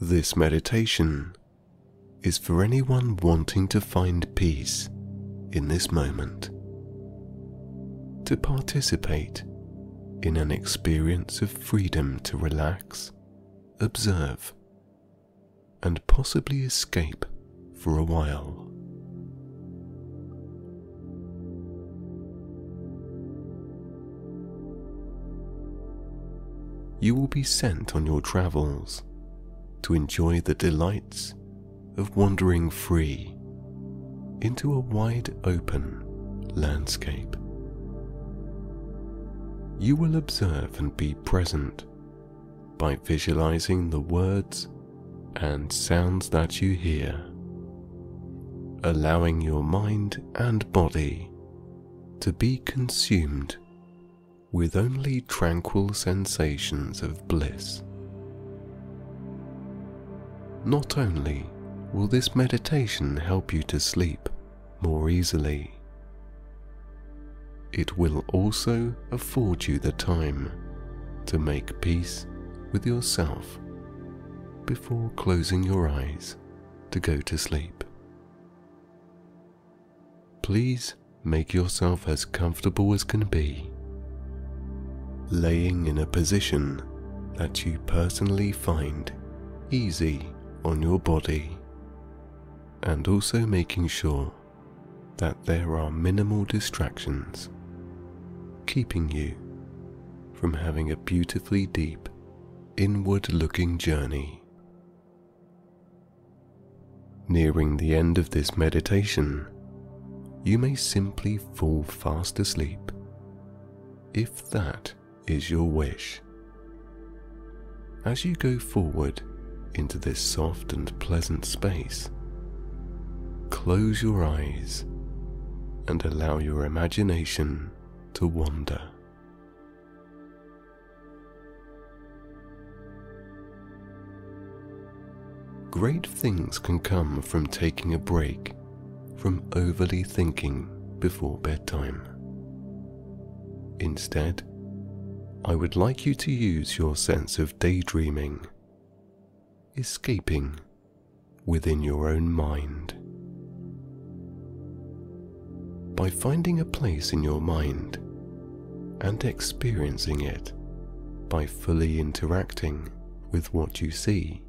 This meditation is for anyone wanting to find peace in this moment, to participate in an experience of freedom to relax, observe, and possibly escape for a while. You will be sent on your travels to enjoy the delights of wandering free into a wide open landscape. You will observe and be present by visualizing the words and sounds that you hear, allowing your mind and body to be consumed with only tranquil sensations of bliss. Not only will this meditation help you to sleep more easily, it will also afford you the time to make peace with yourself before closing your eyes to go to sleep. Please make yourself as comfortable as can be, laying in a position that you personally find easy on your body, and also making sure that there are minimal distractions keeping you from having a beautifully deep, inward looking journey. Nearing the end of this meditation, you may simply fall fast asleep, if that is your wish. As you go forward into this soft and pleasant space, close your eyes and allow your imagination to wander. Great things can come from taking a break from overly thinking before bedtime. Instead, I would like you to use your sense of daydreaming, escaping within your own mind. By finding a place in your mind and experiencing it by fully interacting with what you see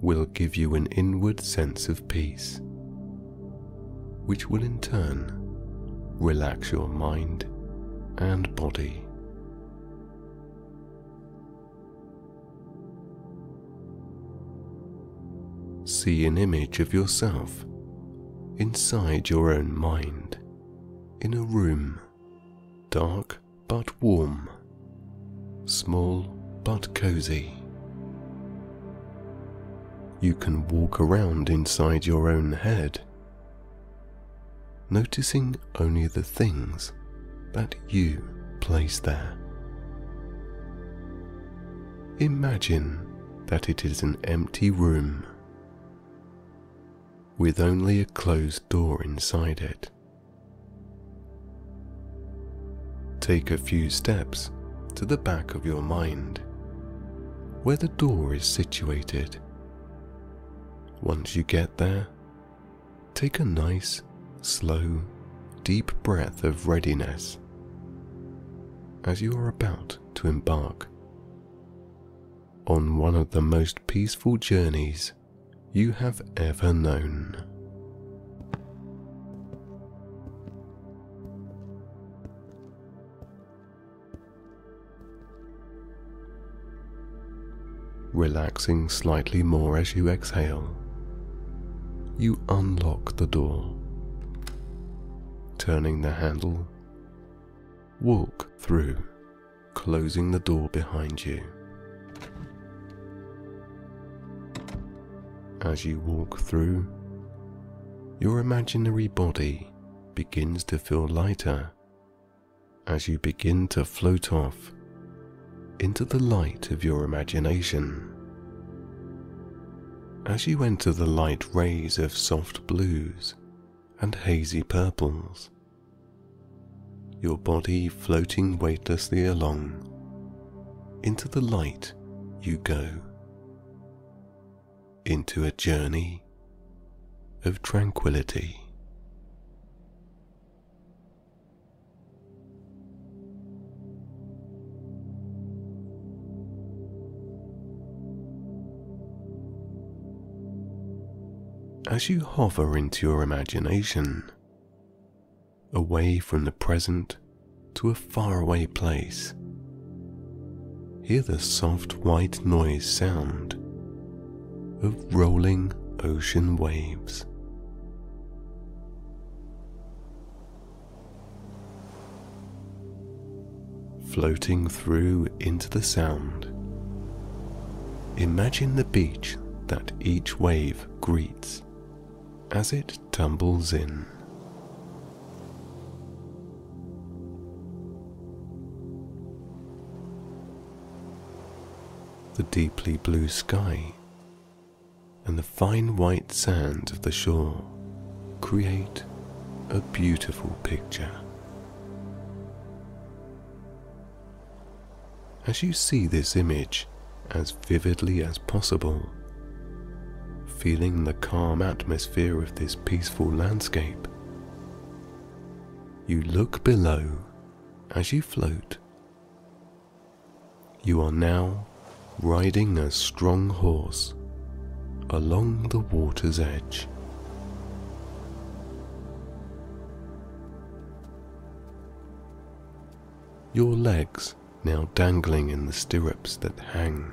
will give you an inward sense of peace, which will in turn relax your mind and body. See an image of yourself inside your own mind in a room dark but warm, small but cozy. You can walk around inside your own head, noticing only the things that you place there. Imagine that it is an empty room with only a closed door inside it. take a few steps to the back of your mind, where the door is situated. Once you get there, take a nice, slow, deep breath of readiness as you are about to embark on one of the most peaceful journeys you have ever known. relaxing slightly more as you exhale. You unlock the door, turning the handle, walk through, closing the door behind you. As you walk through, your imaginary body begins to feel lighter as you begin to float off into the light of your imagination. As you enter the light rays of soft blues and hazy purples, your body floating weightlessly along, into the light you go, into a journey of tranquility. As you hover into your imagination, away from the present to a faraway place, hear the soft white noise sound of rolling ocean waves. Floating through into the sound, imagine the beach that each wave greets as it tumbles in. The deeply blue sky and the fine white sand of the shore create a beautiful picture. As you see this image as vividly as possible, feeling the calm atmosphere of this peaceful landscape. You look below as you float. You are now riding a strong horse along the water's edge. Your legs now dangling in the stirrups that hang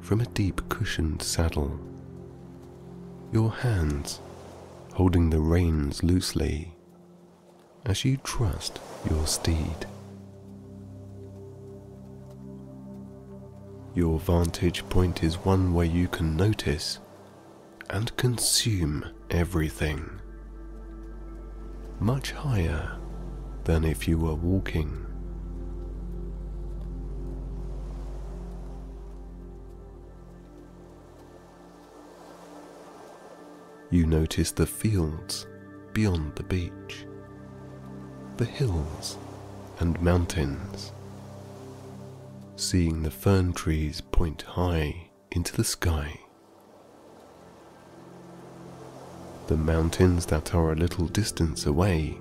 from a deep cushioned saddle your hands holding the reins loosely as you trust your steed. Your vantage point is one where you can notice and consume everything, much higher than if you were walking. you notice the fields beyond the beach, the hills and mountains. Seeing the fern trees point high into the sky. The mountains that are a little distance away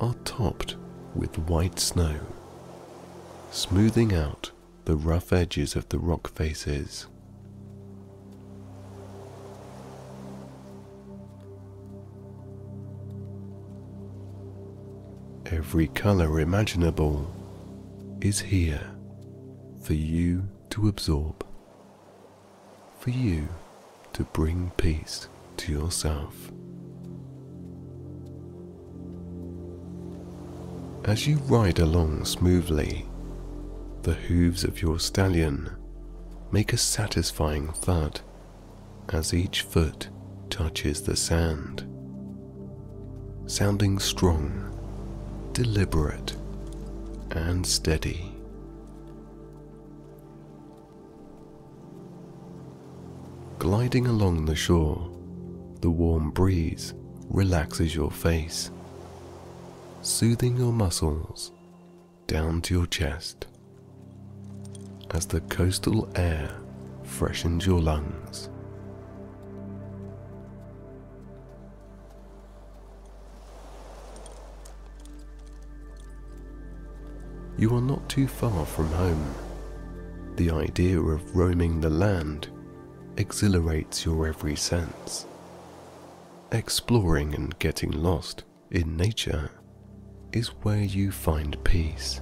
are topped with white snow, smoothing out the rough edges of the rock faces. Every color imaginable is here for you to absorb, for you to bring peace to yourself. As you ride along smoothly, the hooves of your stallion make a satisfying thud as each foot touches the sand, sounding strong deliberate and steady. Gliding along the shore, the warm breeze relaxes your face, soothing your muscles down to your chest as the coastal air freshens your lungs. you are not too far from home. The idea of roaming the land exhilarates your every sense. Exploring and getting lost in nature is where you find peace.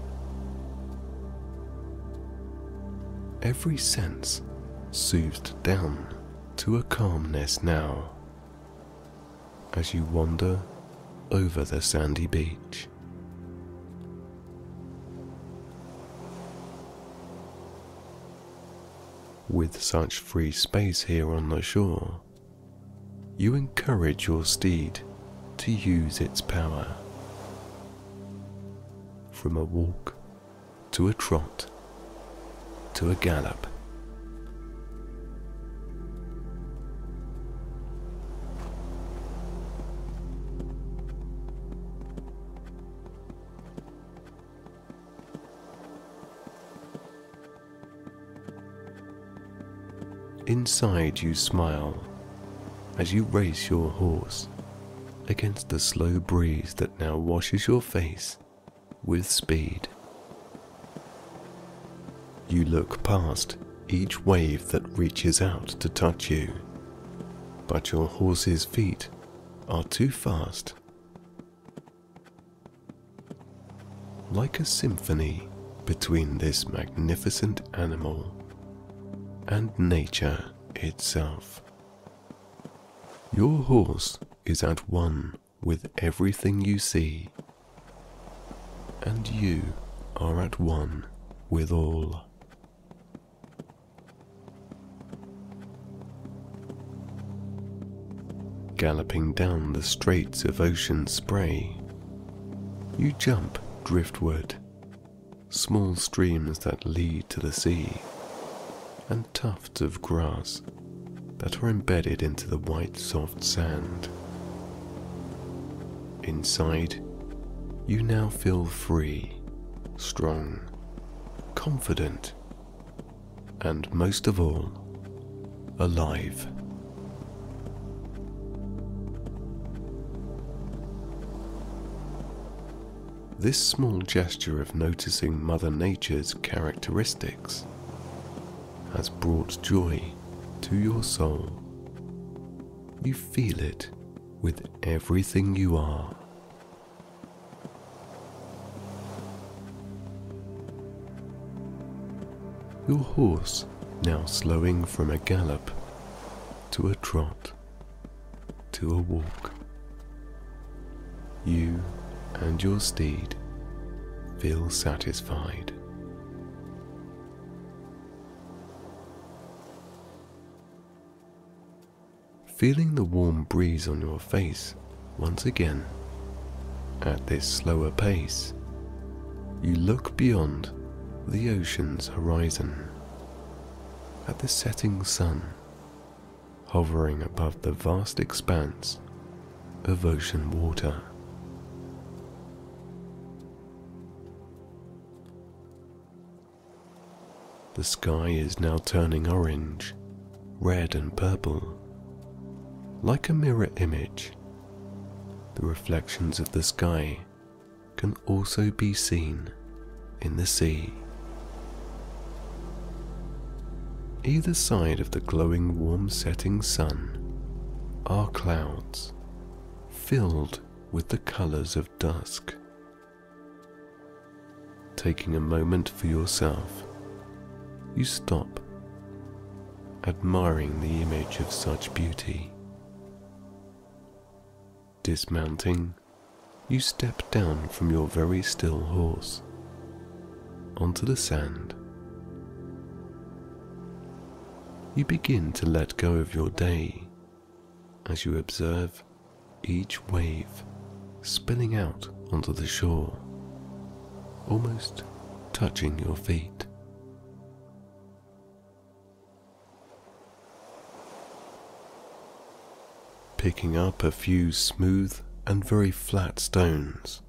Every sense soothed down to a calmness now as you wander over the sandy beach. With such free space here on the shore, you encourage your steed to use its power. From a walk to a trot to a gallop. Inside, you smile as you race your horse against the slow breeze that now washes your face with speed. You look past each wave that reaches out to touch you, but your horse's feet are too fast. Like a symphony between this magnificent animal and nature itself. Your horse is at one with everything you see, and you are at one with all. Galloping down the straits of ocean spray, you jump driftwood, small streams that lead to the sea, and tufts of grass that are embedded into the white soft sand. Inside, you now feel free, strong, confident, and most of all, alive. This small gesture of noticing Mother Nature's characteristics has brought joy to your soul. You feel it with everything you are. Your horse now slowing from a gallop to a trot to a walk. You and your steed feel satisfied. Feeling the warm breeze on your face once again, at this slower pace, you look beyond the ocean's horizon at the setting sun hovering above the vast expanse of ocean water. The sky is now turning orange, red, and purple. Like a mirror image, the reflections of the sky can also be seen in the sea. Either side of the glowing warm setting sun are clouds filled with the colors of dusk. Taking a moment for yourself you stop, admiring the image of such beauty. Dismounting, you step down from your very still horse onto the sand. You begin to let go of your day as you observe each wave spilling out onto the shore, almost touching your feet. Picking up a few smooth and very flat stones.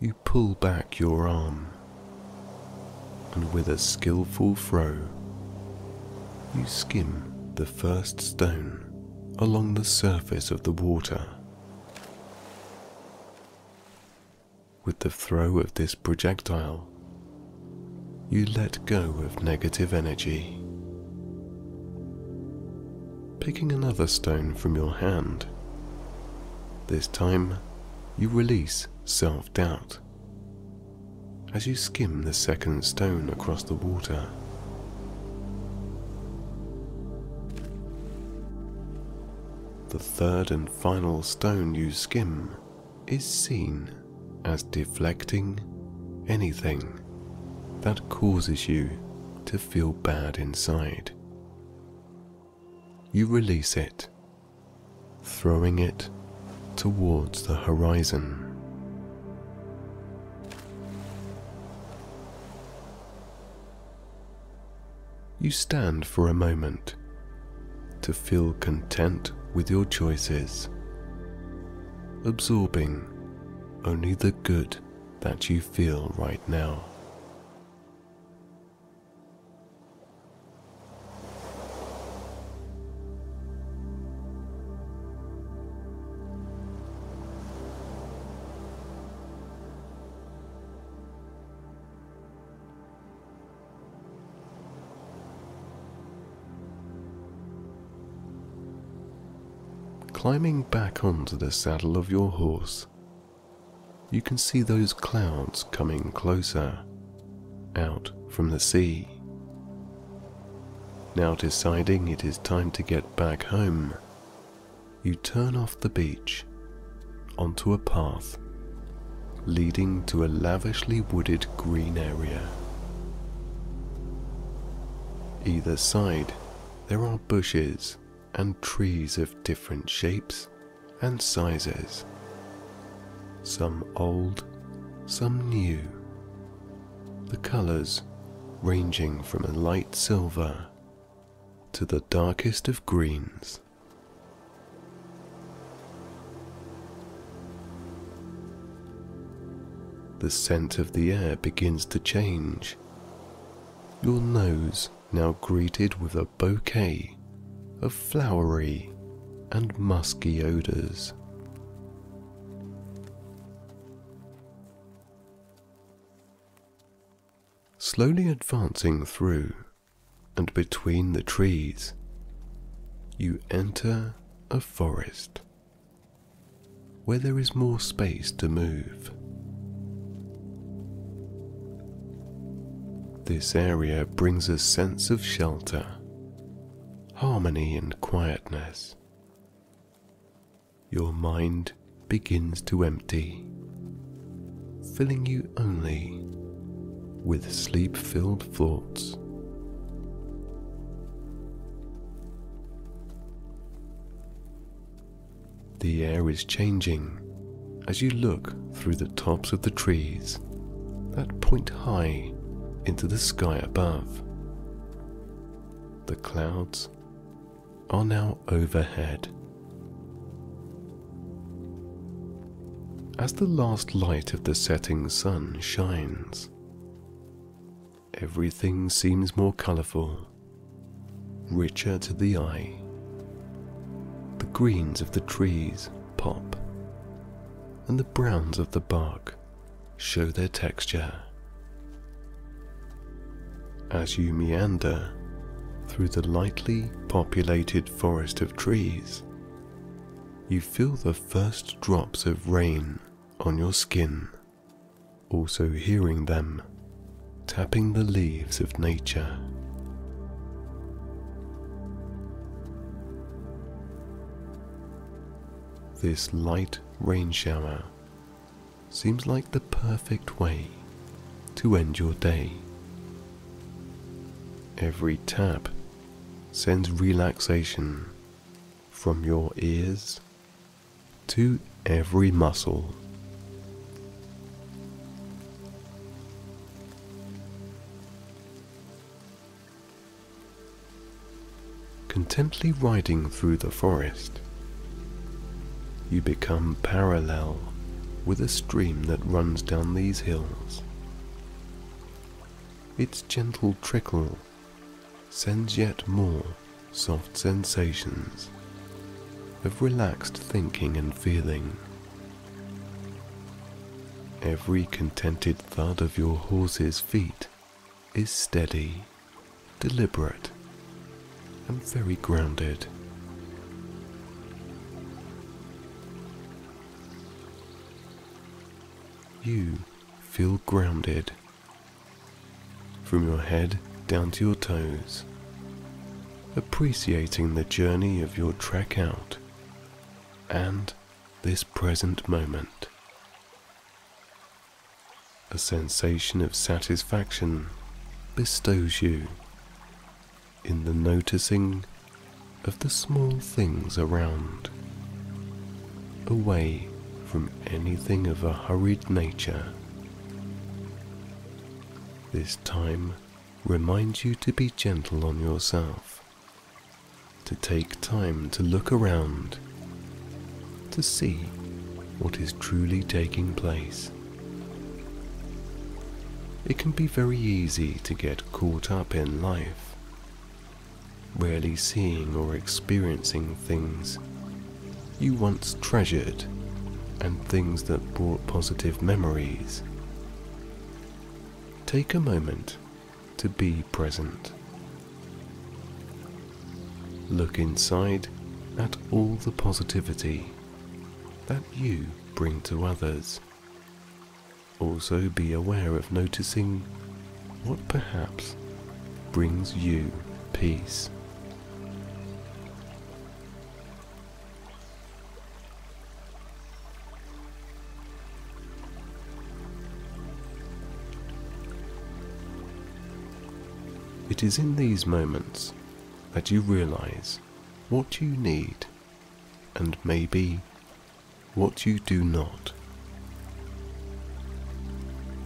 You pull back your arm, and with a skillful throw, you skim the first stone along the surface of the water. With the throw of this projectile, you let go of negative energy picking another stone from your hand. This time, you release self doubt as you skim the second stone across the water. The third and final stone you skim is seen as deflecting anything that causes you to feel bad inside you release it, throwing it towards the horizon. You stand for a moment to feel content with your choices, absorbing only the good that you feel right now. Climbing back onto the saddle of your horse, you can see those clouds coming closer out from the sea. Now deciding it is time to get back home, you turn off the beach onto a path leading to a lavishly wooded green area. Either side, there are bushes and trees of different shapes and sizes, some old, some new, the colours ranging from a light silver to the darkest of greens. The scent of the air begins to change. Your nose now greeted with a bouquet of flowery and musky odours. Slowly advancing through and between the trees, you enter a forest where there is more space to move. This area brings a sense of shelter, harmony, and quietness. Your mind begins to empty, filling you only with sleep filled thoughts. The air is changing as you look through the tops of the trees that point high into the sky above. The clouds are now overhead. As the last light of the setting sun shines, everything seems more colourful, richer to the eye. The greens of the trees pop, and the browns of the bark show their texture. As you meander through the lightly populated forest of trees, you feel the first drops of rain on your skin, also hearing them tapping the leaves of nature. This light rain shower seems like the perfect way to end your day. Every tap sends relaxation from your ears to every muscle. Contently riding through the forest, you become parallel with a stream that runs down these hills. Its gentle trickle sends yet more soft sensations of relaxed thinking and feeling. Every contented thud of your horse's feet is steady, deliberate, and very grounded. You feel grounded from your head down to your toes, appreciating the journey of your trek out and this present moment. A sensation of satisfaction bestows you in the noticing of the small things around, away from anything of a hurried nature. This time reminds you to be gentle on yourself, to take time to look around, to see what is truly taking place. It can be very easy to get caught up in life, rarely seeing or experiencing things you once treasured and things that brought positive memories. Take a moment to be present. Look inside at all the positivity that you bring to others. Also be aware of noticing what perhaps brings you peace. It is in these moments that you realize what you need and maybe what you do not.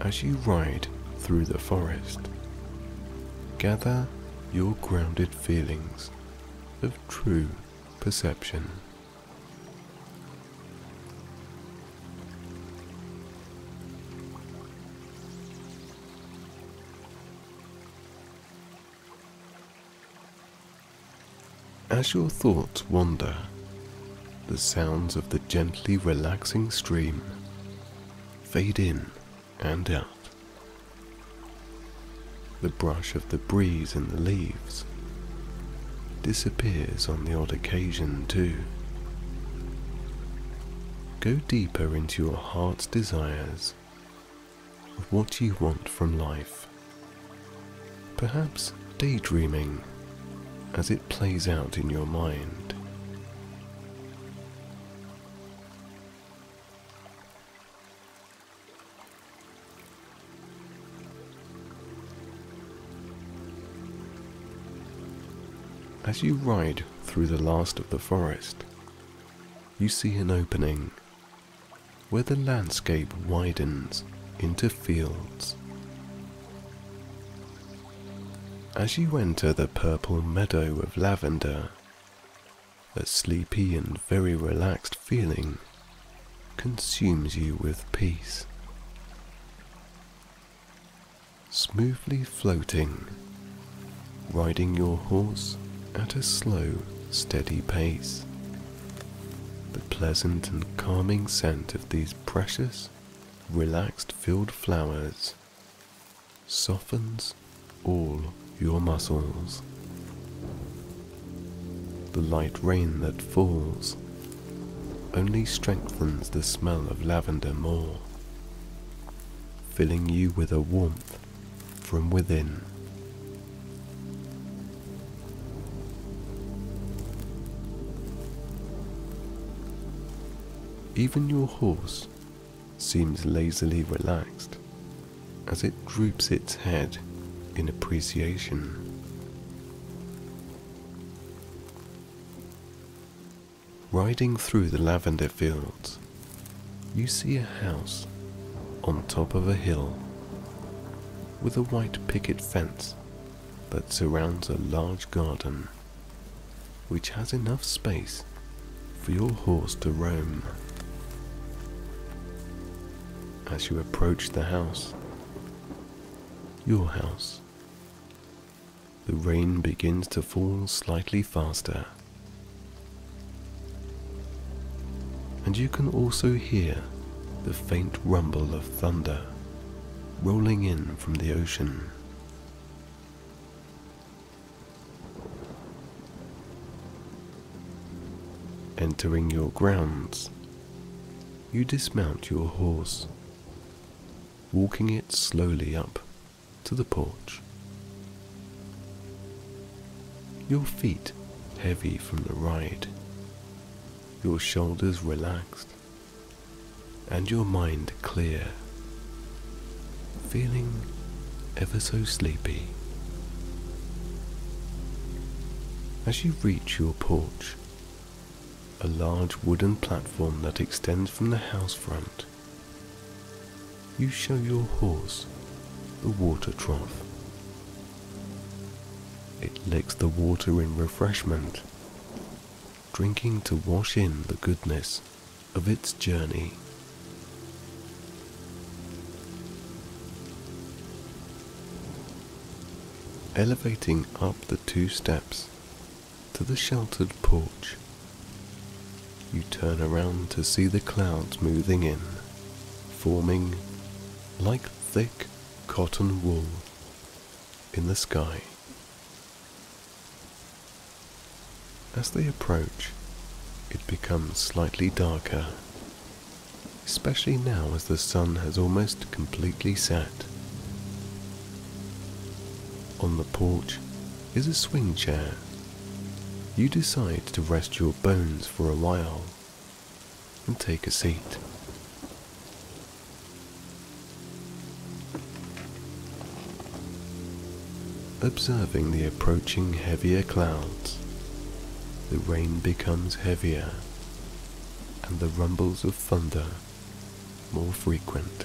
As you ride through the forest, gather your grounded feelings of true perception. As your thoughts wander, the sounds of the gently relaxing stream fade in and out. The brush of the breeze in the leaves disappears on the odd occasion, too. Go deeper into your heart's desires of what you want from life. Perhaps daydreaming as it plays out in your mind. As you ride through the last of the forest, you see an opening where the landscape widens into fields. As you enter the purple meadow of lavender, a sleepy and very relaxed feeling consumes you with peace. Smoothly floating, riding your horse at a slow, steady pace. The pleasant and calming scent of these precious, relaxed field flowers softens all your muscles. The light rain that falls only strengthens the smell of lavender more, filling you with a warmth from within. Even your horse seems lazily relaxed as it droops its head in appreciation. Riding through the lavender fields, you see a house on top of a hill with a white picket fence that surrounds a large garden which has enough space for your horse to roam. As you approach the house, your house, the rain begins to fall slightly faster. And you can also hear the faint rumble of thunder rolling in from the ocean. Entering your grounds, you dismount your horse, walking it slowly up to the porch. Your feet heavy from the ride, your shoulders relaxed, and your mind clear, feeling ever so sleepy. As you reach your porch, a large wooden platform that extends from the house front, you show your horse the water trough. It licks the water in refreshment, drinking to wash in the goodness of its journey. Elevating up the two steps to the sheltered porch, you turn around to see the clouds moving in, forming like thick cotton wool in the sky. As they approach, it becomes slightly darker, especially now as the sun has almost completely set. On the porch is a swing chair. You decide to rest your bones for a while and take a seat. Observing the approaching heavier clouds, the rain becomes heavier and the rumbles of thunder more frequent.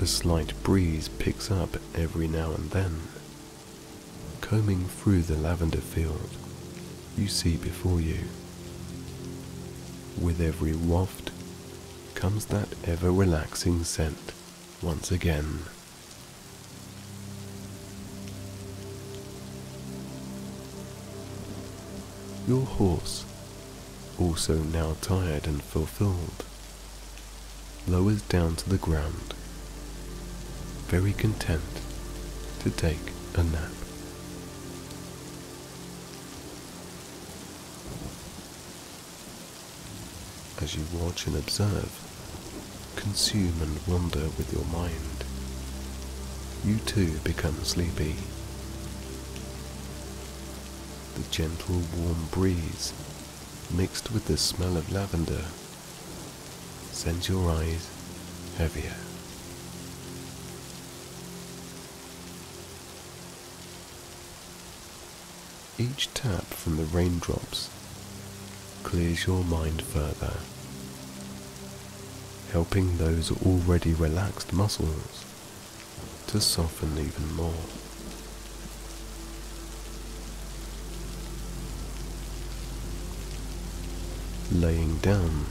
A slight breeze picks up every now and then. Combing through the lavender field you see before you. With every waft comes that ever relaxing scent once again. Your horse, also now tired and fulfilled, lowers down to the ground, very content to take a nap. As you watch and observe, consume and wander with your mind, you too become sleepy the gentle warm breeze mixed with the smell of lavender sends your eyes heavier. Each tap from the raindrops clears your mind further, helping those already relaxed muscles to soften even more. Laying down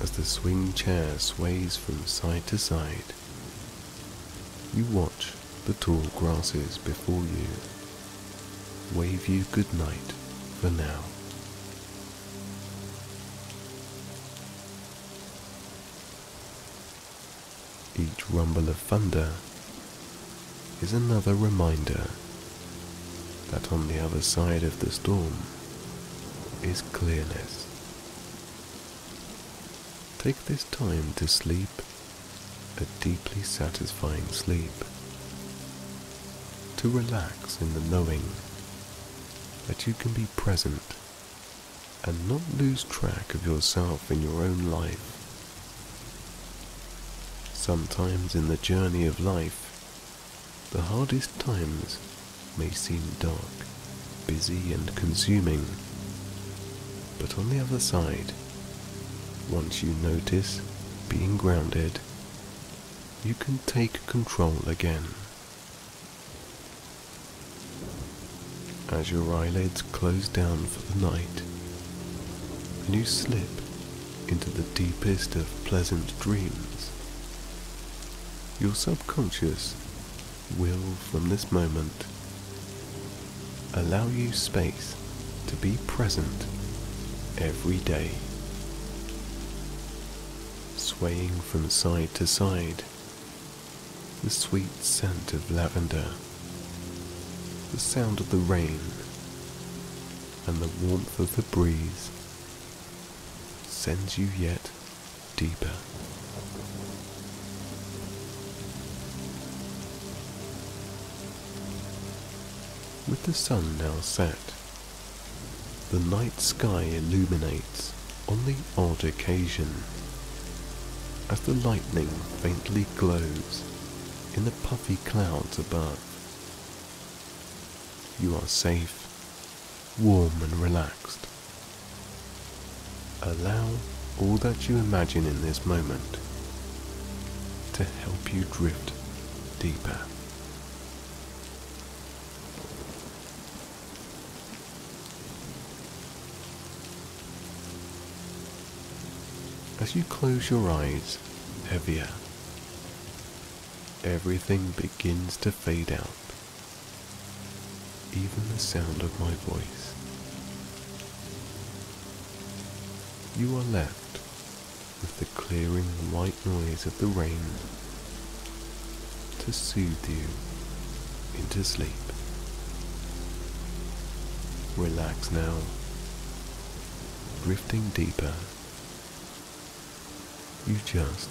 as the swing chair sways from side to side. You watch the tall grasses before you wave you good night for now. Each rumble of thunder is another reminder that on the other side of the storm is clearness. Take this time to sleep a deeply satisfying sleep. To relax in the knowing that you can be present and not lose track of yourself in your own life. Sometimes in the journey of life, the hardest times may seem dark, busy, and consuming, but on the other side, once you notice being grounded, you can take control again. As your eyelids close down for the night, and you slip into the deepest of pleasant dreams, your subconscious will from this moment allow you space to be present every day swaying from side to side, the sweet scent of lavender, the sound of the rain, and the warmth of the breeze. Sends you yet deeper. With the sun now set, the night sky illuminates on the odd occasion as the lightning faintly glows in the puffy clouds above. You are safe, warm and relaxed. Allow all that you imagine in this moment to help you drift deeper. As you close your eyes heavier, everything begins to fade out, even the sound of my voice. You are left with the clearing white noise of the rain to soothe you into sleep. Relax now, drifting deeper. You just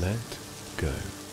let go.